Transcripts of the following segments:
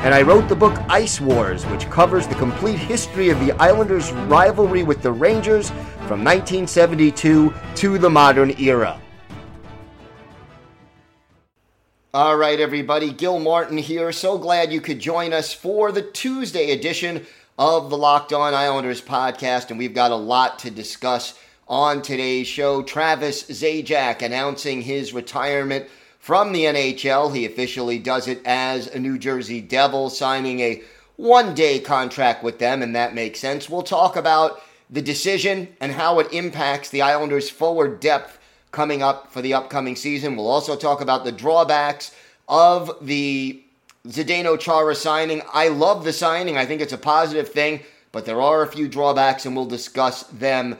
and I wrote the book Ice Wars, which covers the complete history of the Islanders' rivalry with the Rangers from 1972 to the modern era. All right, everybody, Gil Martin here. So glad you could join us for the Tuesday edition of the Locked On Islanders podcast, and we've got a lot to discuss on today's show. Travis Zajac announcing his retirement from the NHL. He officially does it as a New Jersey Devil, signing a one day contract with them, and that makes sense. We'll talk about the decision and how it impacts the Islanders' forward depth coming up for the upcoming season. We'll also talk about the drawbacks of the Zdeno Chara signing. I love the signing. I think it's a positive thing, but there are a few drawbacks, and we'll discuss them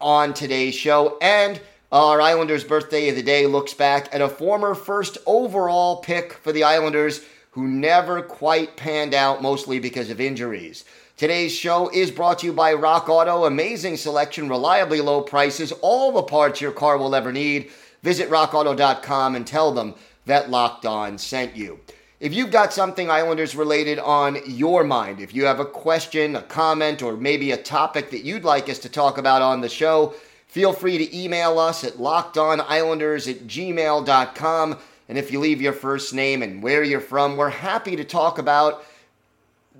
on today's show. And our Islanders' birthday of the day looks back at a former first overall pick for the Islanders who never quite panned out, mostly because of injuries. Today's show is brought to you by Rock Auto. Amazing selection, reliably low prices, all the parts your car will ever need. Visit rockauto.com and tell them that Locked On sent you. If you've got something Islanders related on your mind, if you have a question, a comment, or maybe a topic that you'd like us to talk about on the show, feel free to email us at lockedonislanders at gmail.com. And if you leave your first name and where you're from, we're happy to talk about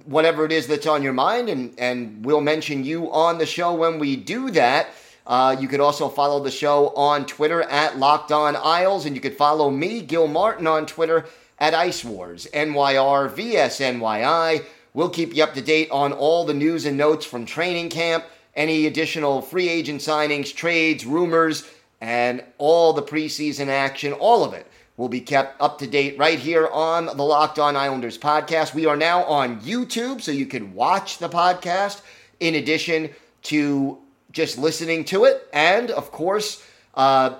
whatever it is that's on your mind, and, and we'll mention you on the show when we do that. Uh, you could also follow the show on Twitter at Locked On Isles, and you could follow me, Gil Martin, on Twitter at Ice Wars, NYR vs We'll keep you up to date on all the news and notes from training camp, any additional free agent signings, trades, rumors, and all the preseason action, all of it will be kept up to date right here on the Locked On Islanders podcast. We are now on YouTube, so you can watch the podcast in addition to just listening to it. And of course, uh,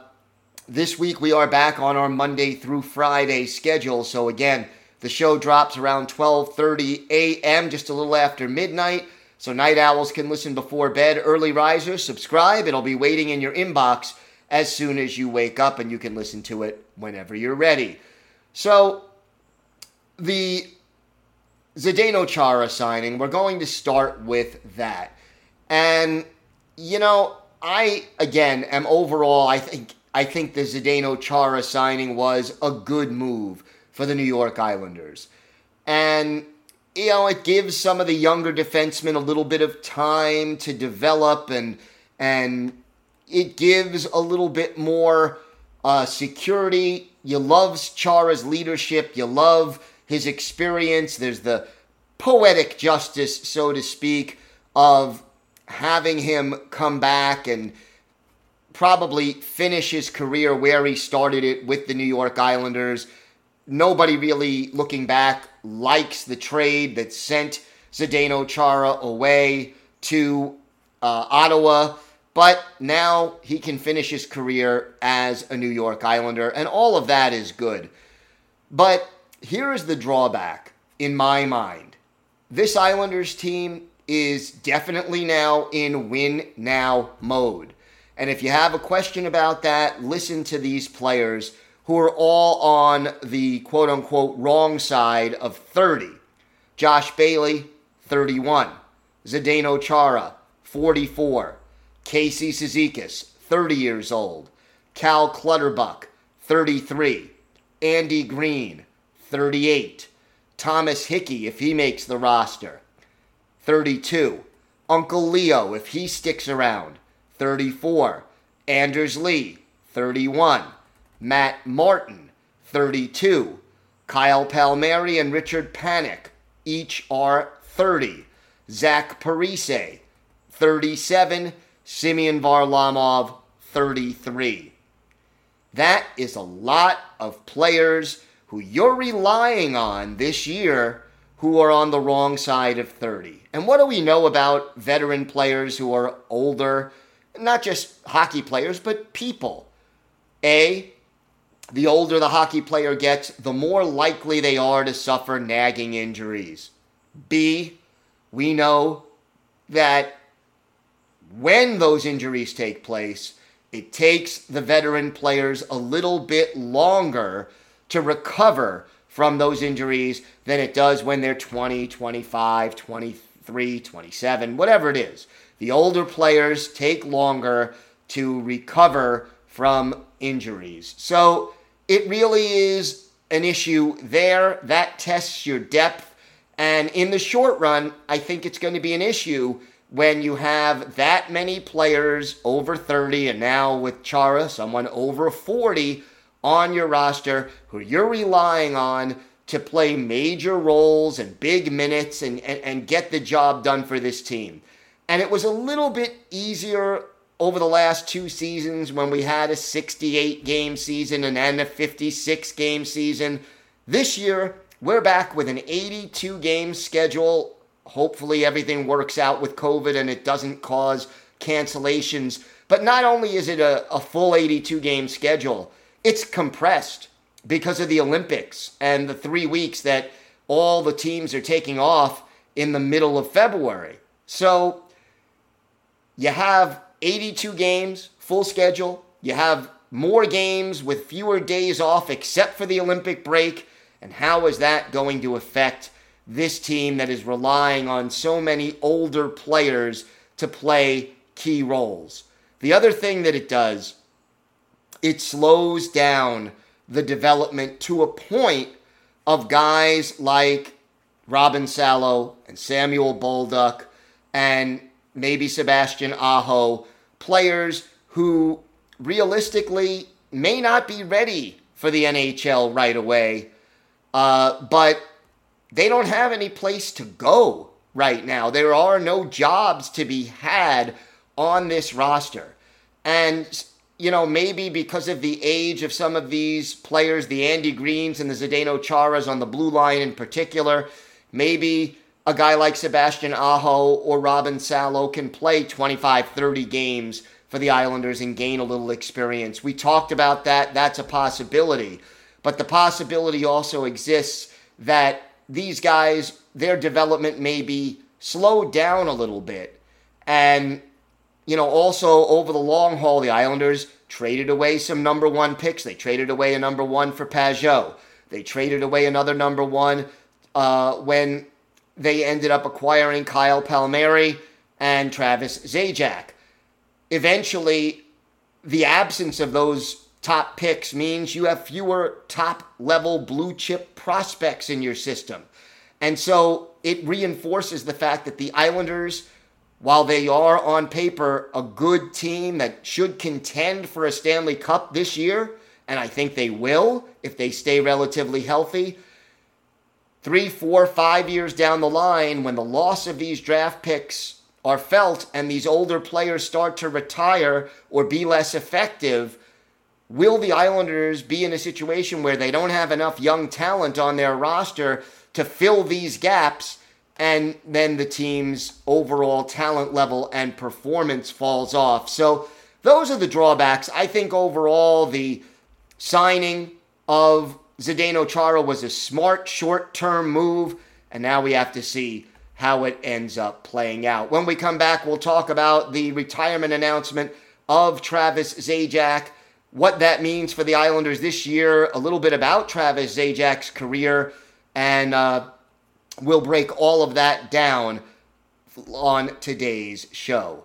this week we are back on our Monday through Friday schedule. So again, the show drops around 12:30 a.m., just a little after midnight. So night owls can listen before bed. Early risers, subscribe. It'll be waiting in your inbox as soon as you wake up, and you can listen to it whenever you're ready. So the Zdeno Chara signing, we're going to start with that. And you know, I again am overall, I think I think the Zdeno Chara signing was a good move for the New York Islanders. And, you know, it gives some of the younger defensemen a little bit of time to develop and, and it gives a little bit more uh, security. You love Chara's leadership, you love his experience. There's the poetic justice, so to speak, of having him come back and probably finish his career where he started it with the New York Islanders. Nobody really, looking back, likes the trade that sent Zdeno Chara away to uh, Ottawa. But now he can finish his career as a New York Islander, and all of that is good. But here is the drawback in my mind this Islanders team is definitely now in win now mode. And if you have a question about that, listen to these players who are all on the quote unquote wrong side of 30. Josh Bailey, 31. Zdeno Chara, 44. Casey Cizikas, 30 years old. Cal Clutterbuck, 33. Andy Greene, 38. Thomas Hickey, if he makes the roster, 32. Uncle Leo, if he sticks around, 34. Anders Lee, 31. Matt Martin, 32. Kyle Palmieri and Richard Panik, each are 30. Zach Parise, 37. Simeon Varlamov, 33. That is a lot of players who you're relying on this year who are on the wrong side of 30. And what do we know about veteran players who are older? Not just hockey players, but people. A, the older the hockey player gets, the more likely they are to suffer nagging injuries. B, we know that when those injuries take place, it takes the veteran players a little bit longer to recover from those injuries than it does when they're 20, 25, 23, 27, whatever it is. The older players take longer to recover from injuries. So it really is an issue there. That tests your depth. And in the short run, I think it's going to be an issue when you have that many players over 30 and now with Chara, someone over 40 on your roster who you're relying on to play major roles and big minutes and, and, and get the job done for this team. And it was a little bit easier over the last two seasons when we had a 68 game season and then a 56 game season. This year, we're back with an 82 game schedule hopefully everything works out with COVID and it doesn't cause cancellations. But not only is it a, a full 82 game schedule, it's compressed because of the Olympics and the three weeks that all the teams are taking off in the middle of February. So you have 82 games, full schedule. You have more games with fewer days off except for the Olympic break. And how is that going to affect this team that is relying on so many older players to play key roles. The other thing that it does, it slows down the development to a point of guys like Robin Salo and Samuel Bolduc and maybe Sebastian Aho, players who realistically may not be ready for the NHL right away, uh, but they don't have any place to go right now. There are no jobs to be had on this roster. And, you know, maybe because of the age of some of these players, the Andy Greenes and the Zdeno Charas on the blue line in particular, maybe a guy like Sebastian Aho or Robin Salo can play 25, 30 games for the Islanders and gain a little experience. We talked about that. That's a possibility. But the possibility also exists that these guys, their development may be slowed down a little bit. And, you know, also over the long haul, the Islanders traded away some number one picks. They traded away a number one for Pageau. They traded away another number one uh, when they ended up acquiring Kyle Palmieri and Travis Zajac. Eventually, the absence of those top picks means you have fewer top level blue chip prospects in your system. And so it reinforces the fact that the Islanders, while they are on paper a good team that should contend for a Stanley Cup this year, and I think they will if they stay relatively healthy. Three, four, five years down the line, when the loss of these draft picks are felt and these older players start to retire or be less effective, Will the Islanders be in a situation where they don't have enough young talent on their roster to fill these gaps? And then the team's overall talent level and performance falls off. So, those are the drawbacks. I think overall, the signing of Zdeno Chara was a smart short term move. And now we have to see how it ends up playing out. When we come back, we'll talk about the retirement announcement of Travis Zajac what that means for the Islanders this year, a little bit about Travis Zajac's career, and uh, we'll break all of that down on today's show.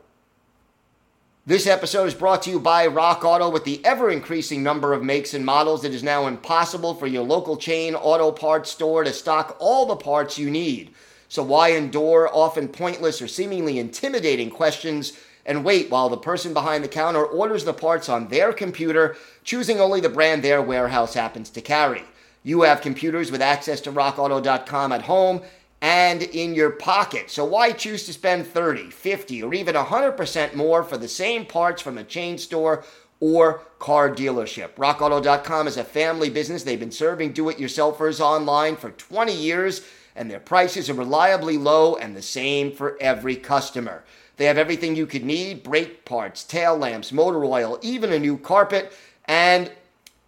This episode is brought to you by Rock Auto. With the ever increasing number of makes and models, it is now impossible for your local chain auto parts store to stock all the parts you need. So, why endure often pointless or seemingly intimidating questions? and wait while the person behind the counter orders the parts on their computer, choosing only the brand their warehouse happens to carry. You have computers with access to rockauto.com at home and in your pocket. So why choose to spend 30, 50, or even 100% more for the same parts from a chain store or car dealership. RockAuto.com is a family business. They've been serving do it yourselfers online for 20 years, and their prices are reliably low and the same for every customer. They have everything you could need brake parts, tail lamps, motor oil, even a new carpet. And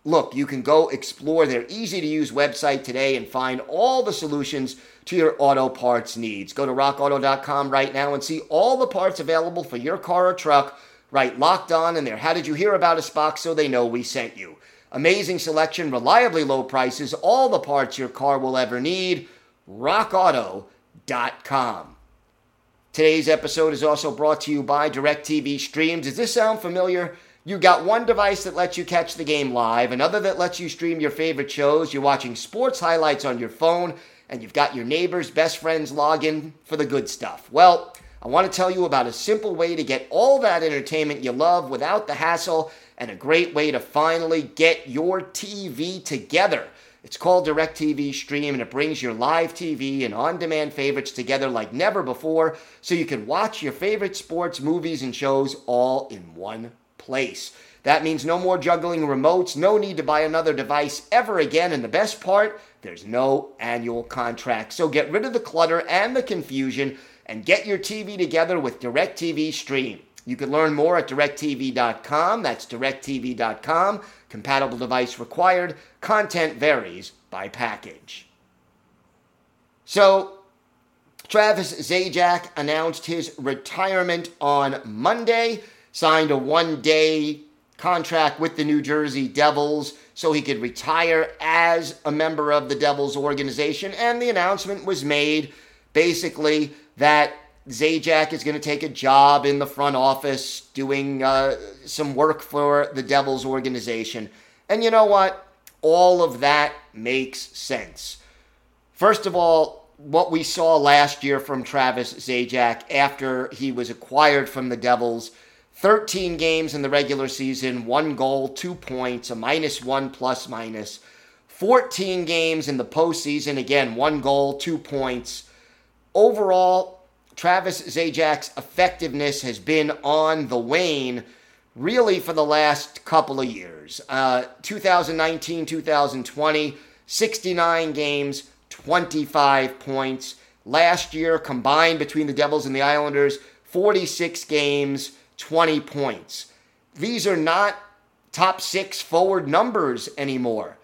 look, you can go explore their easy to use website today and find all the solutions to your auto parts needs. Go to rockauto.com right now and see all the parts available for your car or truck right locked on in there. How did you hear about us box so they know we sent you? Amazing selection, reliably low prices, all the parts your car will ever need. RockAuto.com. Today's episode is also brought to you by DirecTV Stream. Does this sound familiar? You got one device that lets you catch the game live, another that lets you stream your favorite shows, you're watching sports highlights on your phone, and you've got your neighbor's best friend's login for the good stuff. Well, I want to tell you about a simple way to get all that entertainment you love without the hassle and a great way to finally get your TV together. It's called DirecTV Stream and it brings your live TV and on demand favorites together like never before so you can watch your favorite sports, movies, and shows all in one place. That means no more juggling remotes, no need to buy another device ever again, and the best part, there's no annual contract. So get rid of the clutter and the confusion and get your TV together with DirecTV Stream. You can learn more at directv.com. That's directv.com. Compatible device required. Content varies by package. So, Travis Zajac announced his retirement on Monday, signed a one day contract with the New Jersey Devils so he could retire as a member of the Devils organization. And the announcement was made basically that Zajac is going to take a job in the front office doing uh, some work for the Devils organization. And you know what? All of that makes sense. First of all, what we saw last year from Travis Zajac after he was acquired from the Devils 13 games in the regular season, one goal, two points, a minus one plus minus. 14 games in the postseason, again, one goal, two points overall, Travis Zajac's effectiveness has been on the wane really for the last couple of years. Uh, 2019, 2020, 69 games, 25 points. Last year, combined between the Devils and the Islanders, 46 games, 20 points. These are not top six forward numbers anymore.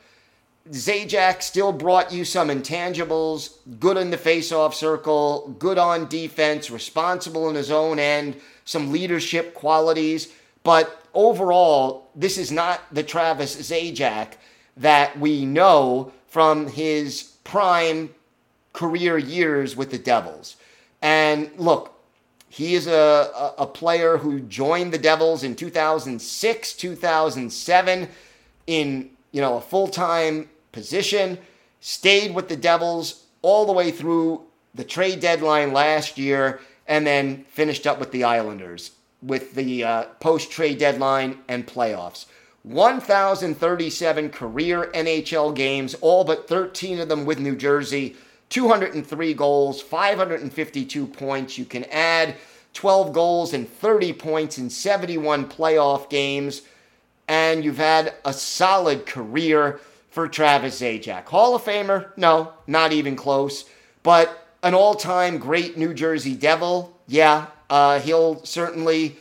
Zajac still brought you some intangibles, good in the faceoff circle, good on defense, responsible in his own end, some leadership qualities. But overall, this is not the Travis Zajac that we know from his prime career years with the Devils. And look, he is a, a player who joined the Devils in 2006, 2007 in, you know, a full-time position, stayed with the Devils all the way through the trade deadline last year, and then finished up with the Islanders with the uh, post trade deadline and playoffs. 1,037 career NHL games, all but 13 of them with New Jersey. 203 goals, 552 points. You can add 12 goals and 30 points in 71 playoff games. And you've had a solid career for Travis Zajac. Hall of Famer? No, not even close. But an all time great New Jersey Devil? Yeah, uh, he'll certainly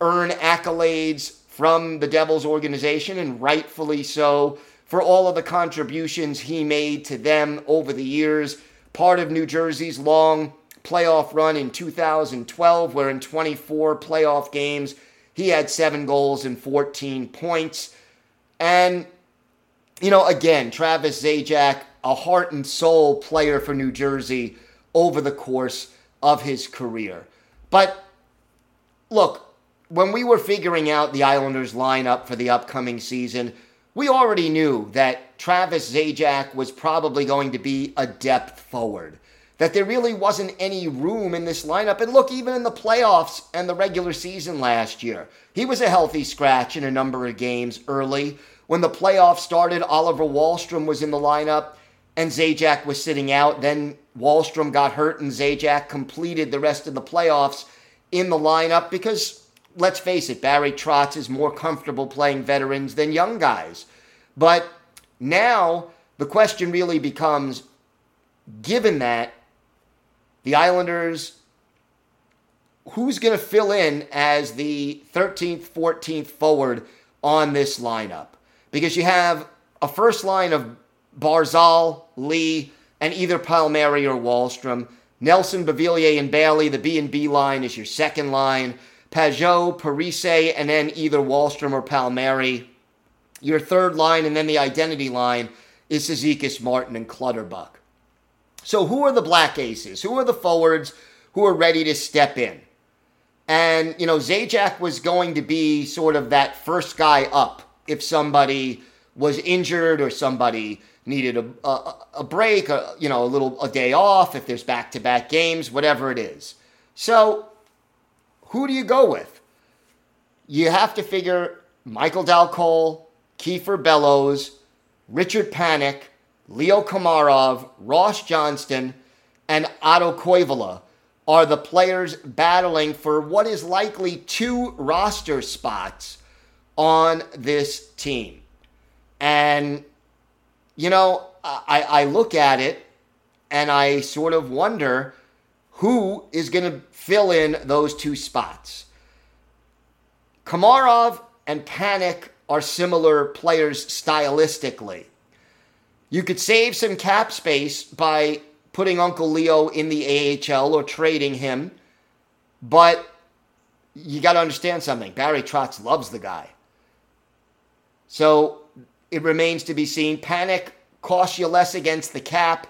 earn accolades from the Devils organization, and rightfully so, for all of the contributions he made to them over the years. Part of New Jersey's long playoff run in 2012, where in 24 playoff games, he had seven goals and 14 points. And you know, again, Travis Zajac, a heart and soul player for New Jersey over the course of his career. But look, when we were figuring out the Islanders lineup for the upcoming season, we already knew that Travis Zajac was probably going to be a depth forward. That there really wasn't any room in this lineup. And look, even in the playoffs and the regular season last year, he was a healthy scratch in a number of games early. When the playoffs started, Oliver Wahlstrom was in the lineup and Zajac was sitting out. Then Wahlstrom got hurt and Zajac completed the rest of the playoffs in the lineup because let's face it, Barry Trotz is more comfortable playing veterans than young guys. But now the question really becomes given that the Islanders, who's going to fill in as the 13th, 14th forward on this lineup? Because you have a first line of Barzal, Lee, and either Palmieri or Wahlstrom. Nelson, Beauvillier, and Bailey, the B and B line is your second line. Pageau, Parise, and then either Wahlstrom or Palmieri. Your third line, and then the identity line is Cizikas, Martin, and Clutterbuck. So who are the black aces? Who are the forwards who are ready to step in? And, you know, Zajac was going to be sort of that first guy up if somebody was injured or somebody needed a, a, a break, a, you know, a little a day off, if there's back to back games, whatever it is. So, who do you go with? You have to figure Michael Dal Colle, Kiefer Bellows, Richard Panik, Leo Komarov, Ross Johnston, and Otto Koivula are the players battling for what is likely two roster spots on this team. And you know, I, I look at it and I sort of wonder who is going to fill in those two spots. Komarov and Panik are similar players stylistically. You could save some cap space by putting Uncle Leo in the AHL or trading him, but you got to understand something. Barry Trotz loves the guy. So it remains to be seen. Panik costs you less against the cap.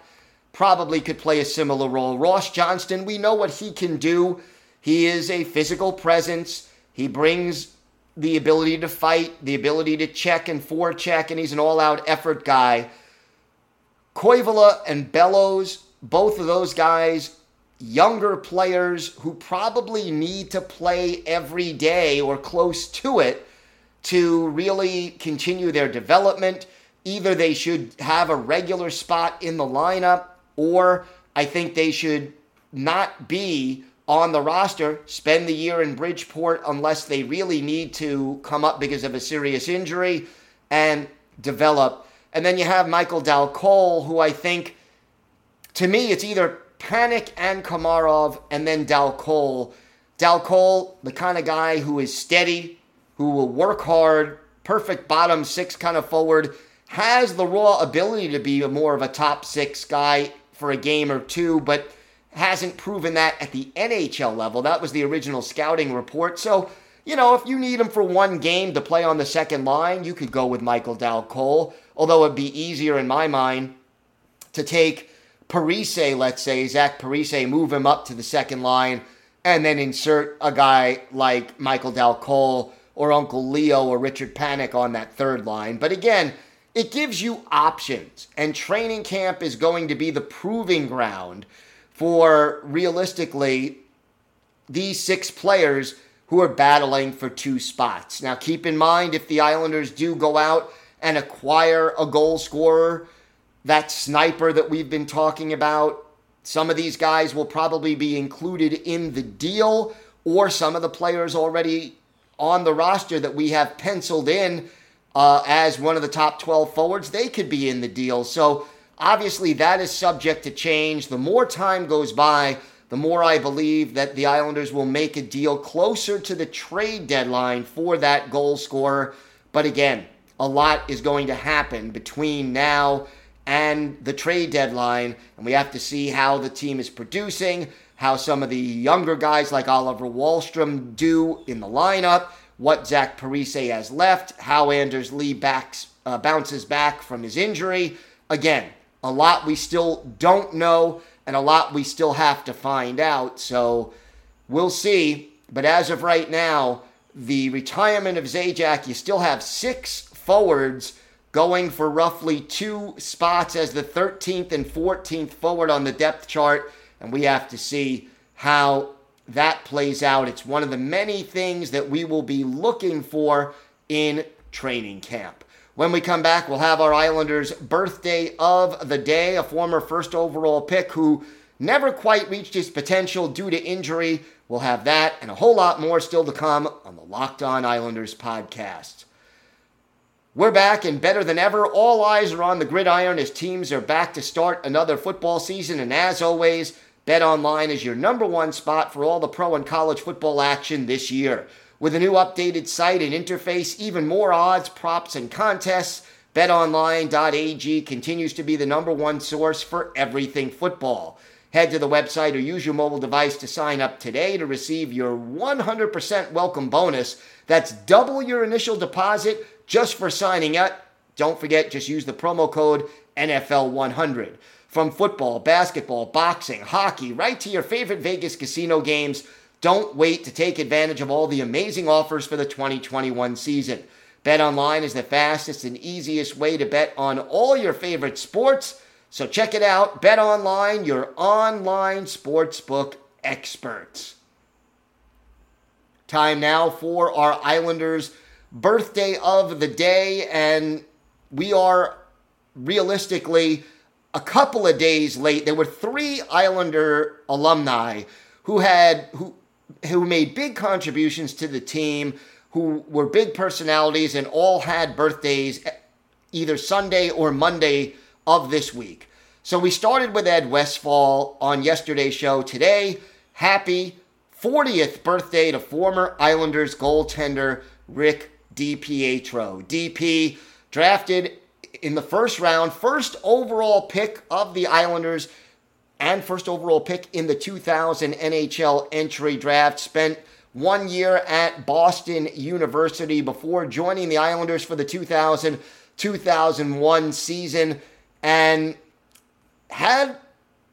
Probably could play a similar role. Ross Johnston, we know what he can do. He is a physical presence. He brings the ability to fight, the ability to check and forecheck, and he's an all out effort guy. Koivula and Bellows, both of those guys, younger players who probably need to play every day or close to it to really continue their development. Either they should have a regular spot in the lineup, or I think they should not be on the roster, spend the year in Bridgeport unless they really need to come up because of a serious injury and develop. And then you have Michael Dal Colle, who I think, to me, it's either Panik and Komarov and then Dal Colle. Dal Colle, the kind of guy who is steady, who will work hard, perfect bottom six kind of forward, has the raw ability to be more of a top six guy for a game or two, but hasn't proven that at the NHL level. That was the original scouting report. So, you know, if you need him for one game to play on the second line, you could go with Michael Dal Colle. Although it'd be easier in my mind to take Parise, let's say, Zach Parise, move him up to the second line, and then insert a guy like Michael Dal Colle or Uncle Leo or Richard Panik on that third line. But again, it gives you options, and training camp is going to be the proving ground for realistically these six players who are battling for two spots. Now, keep in mind if the Islanders do go out and acquire a goal scorer, that sniper that we've been talking about, some of these guys will probably be included in the deal, or some of the players already on the roster that we have penciled in uh, as one of the top 12 forwards, they could be in the deal. So obviously that is subject to change. The more time goes by, the more I believe that the Islanders will make a deal closer to the trade deadline for that goal scorer. But again, a lot is going to happen between now and the trade deadline, and we have to see how the team is producing, how some of the younger guys like Oliver Wahlstrom do in the lineup, what Zach Parise has left, how Anders Lee backs, uh, bounces back from his injury. Again, a lot we still don't know and a lot we still have to find out. So we'll see. But as of right now, the retirement of Zajac, you still have six forwards going for roughly two spots as the 13th and 14th forward on the depth chart and we have to see how that plays out. It's one of the many things that we will be looking for in training camp. When we come back, we'll have our Islanders' birthday of the day, a former first overall pick who never quite reached his potential due to injury. We'll have that and a whole lot more still to come on the Locked On Islanders podcast. We're back and better than ever. All eyes are on the gridiron as teams are back to start another football season. And as always, Bet Online is your number one spot for all the pro and college football action this year. With a new updated site and interface, even more odds, props, and contests, betonline.ag continues to be the number one source for everything football. Head to the website or use your mobile device to sign up today to receive your 100% welcome bonus. That's double your initial deposit just for signing up. Don't forget, just use the promo code NFL100. From football, basketball, boxing, hockey, right to your favorite Vegas casino games, don't wait to take advantage of all the amazing offers for the 2021 season. Bet online is the fastest and easiest way to bet on all your favorite sports. So check it out. Bet online, your online sportsbook experts. Time now for our Islanders birthday of the day and we are realistically a couple of days late. There were three Islander alumni who had who who made big contributions to the team, who were big personalities, and all had birthdays eh, either Sunday or Monday of this week. So we started with Ed Westfall on yesterday's show. Today, happy 40th birthday to former Islanders goaltender Rick DiPietro. DP drafted in the first round, first overall pick of the Islanders, and first overall pick in the 2000 NHL entry draft. Spent one year at Boston University before joining the Islanders for the 2000 2001 season and had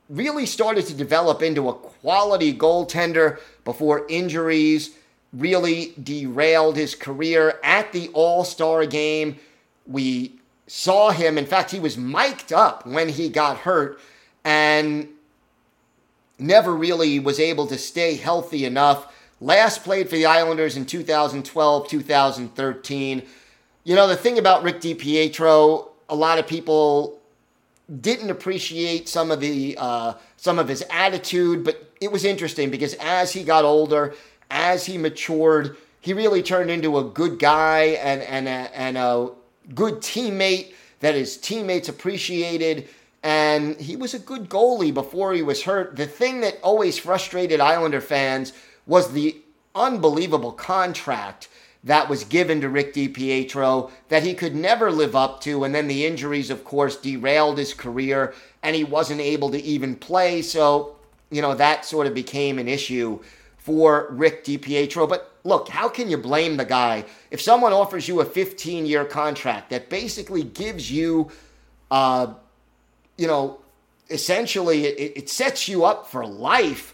really started to develop into a quality goaltender before injuries really derailed his career at the All Star game. We saw him. In fact, he was mic'd up when he got hurt and never really was able to stay healthy enough. Last played for the Islanders in 2012, 2013. You know, the thing about Rick DiPietro, a lot of people didn't appreciate some of the uh, some of his attitude, but it was interesting because as he got older, as he matured, he really turned into a good guy and and a, and a good teammate that his teammates appreciated. And he was a good goalie before he was hurt. The thing that always frustrated Islander fans was the unbelievable contract that was given to Rick DiPietro that he could never live up to. And then the injuries, of course, derailed his career and he wasn't able to even play. So, you know, that sort of became an issue for Rick DiPietro. But look, how can you blame the guy if someone offers you a 15 year contract that basically gives you, uh, you know, essentially it, it sets you up for life?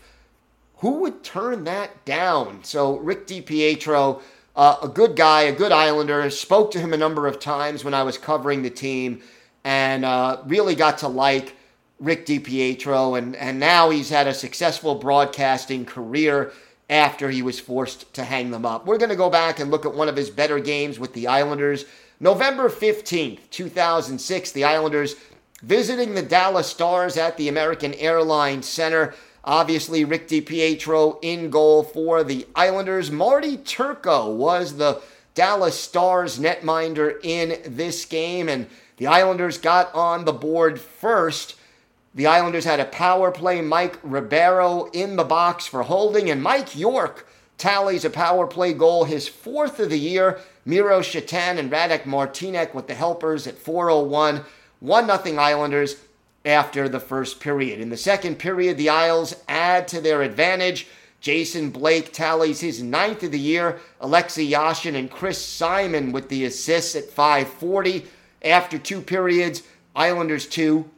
Who would turn that down? So, Rick DiPietro, uh, a good guy, a good Islander, spoke to him a number of times when I was covering the team and uh, really got to like Rick DiPietro, and, and now he's had a successful broadcasting career after he was forced to hang them up. We're going to go back and look at one of his better games with the Islanders. November 15th, 2006, the Islanders visiting the Dallas Stars at the American Airlines Center. Obviously, Rick DiPietro in goal for the Islanders. Marty Turco was the Dallas Stars netminder in this game, and the Islanders got on the board first the Islanders had a power play. Mike Ribeiro in the box for holding, and Mike York tallies a power play goal, his fourth of the year. Miro Shatan and Radek Martinek with the helpers at 401. 1 0 Islanders after the first period. In the second period, the Isles add to their advantage. Jason Blake tallies his ninth of the year. Alexei Yashin and Chris Simon with the assists at 540. After two periods, Islanders 2,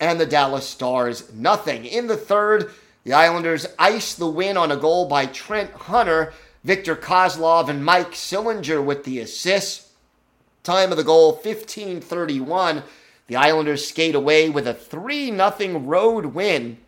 and the Dallas Stars nothing. In the third, the Islanders ice the win on a goal by Trent Hunter, Victor Kozlov, and Mike Sillinger with the assist. Time of the goal 15:31. The Islanders skate away with a 3-0 road win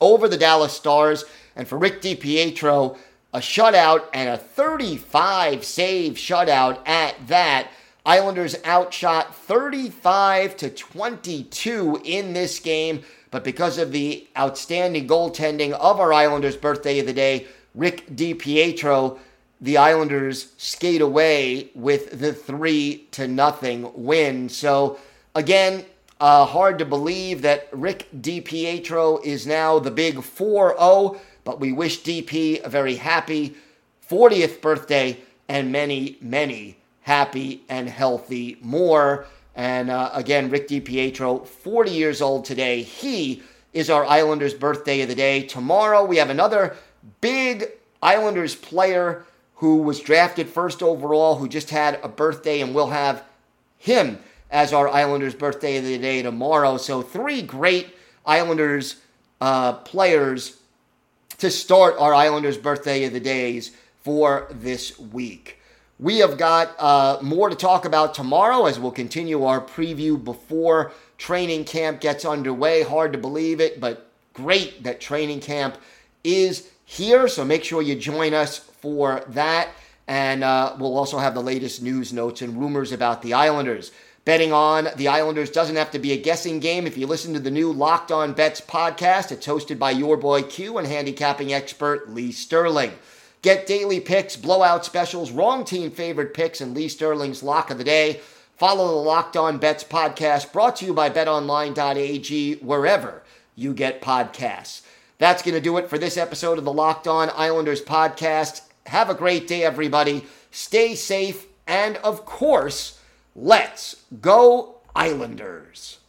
over the Dallas Stars, and for Rick DiPietro, a shutout and a 35 save shutout at that. Islanders outshot 35 to 22 in this game but because of the outstanding goaltending of our Islanders' birthday of the day, Rick DiPietro, the Islanders skate away with the three to nothing win. So again, uh, hard to believe that Rick DiPietro is now the big 4 0, but we wish DP a very happy 40th birthday and many, many happy and healthy more. And uh, again, Rick DiPietro, 40 years old today. He is our Islanders' birthday of the day. Tomorrow, we have another big Islanders player who was drafted first overall, who just had a birthday, and we'll have him as our Islanders' birthday of the day tomorrow. So, three great Islanders uh, players to start our Islanders' birthday of the days for this week. We have got uh, more to talk about tomorrow as we'll continue our preview before training camp gets underway. Hard to believe it, but great that training camp is here. So make sure you join us for that. And uh, we'll also have the latest news notes and rumors about the Islanders. Betting on the Islanders doesn't have to be a guessing game. If you listen to the new Locked On Bets podcast, it's hosted by your boy Q and handicapping expert Lee Sterling. Get daily picks, blowout specials, wrong team favorite picks, and Lee Sterling's lock of the day. Follow the Locked On Bets podcast brought to you by betonline.ag wherever you get podcasts. That's going to do it for this episode of the Locked On Islanders podcast. Have a great day, everybody. Stay safe, and of course, Let's go, Islanders.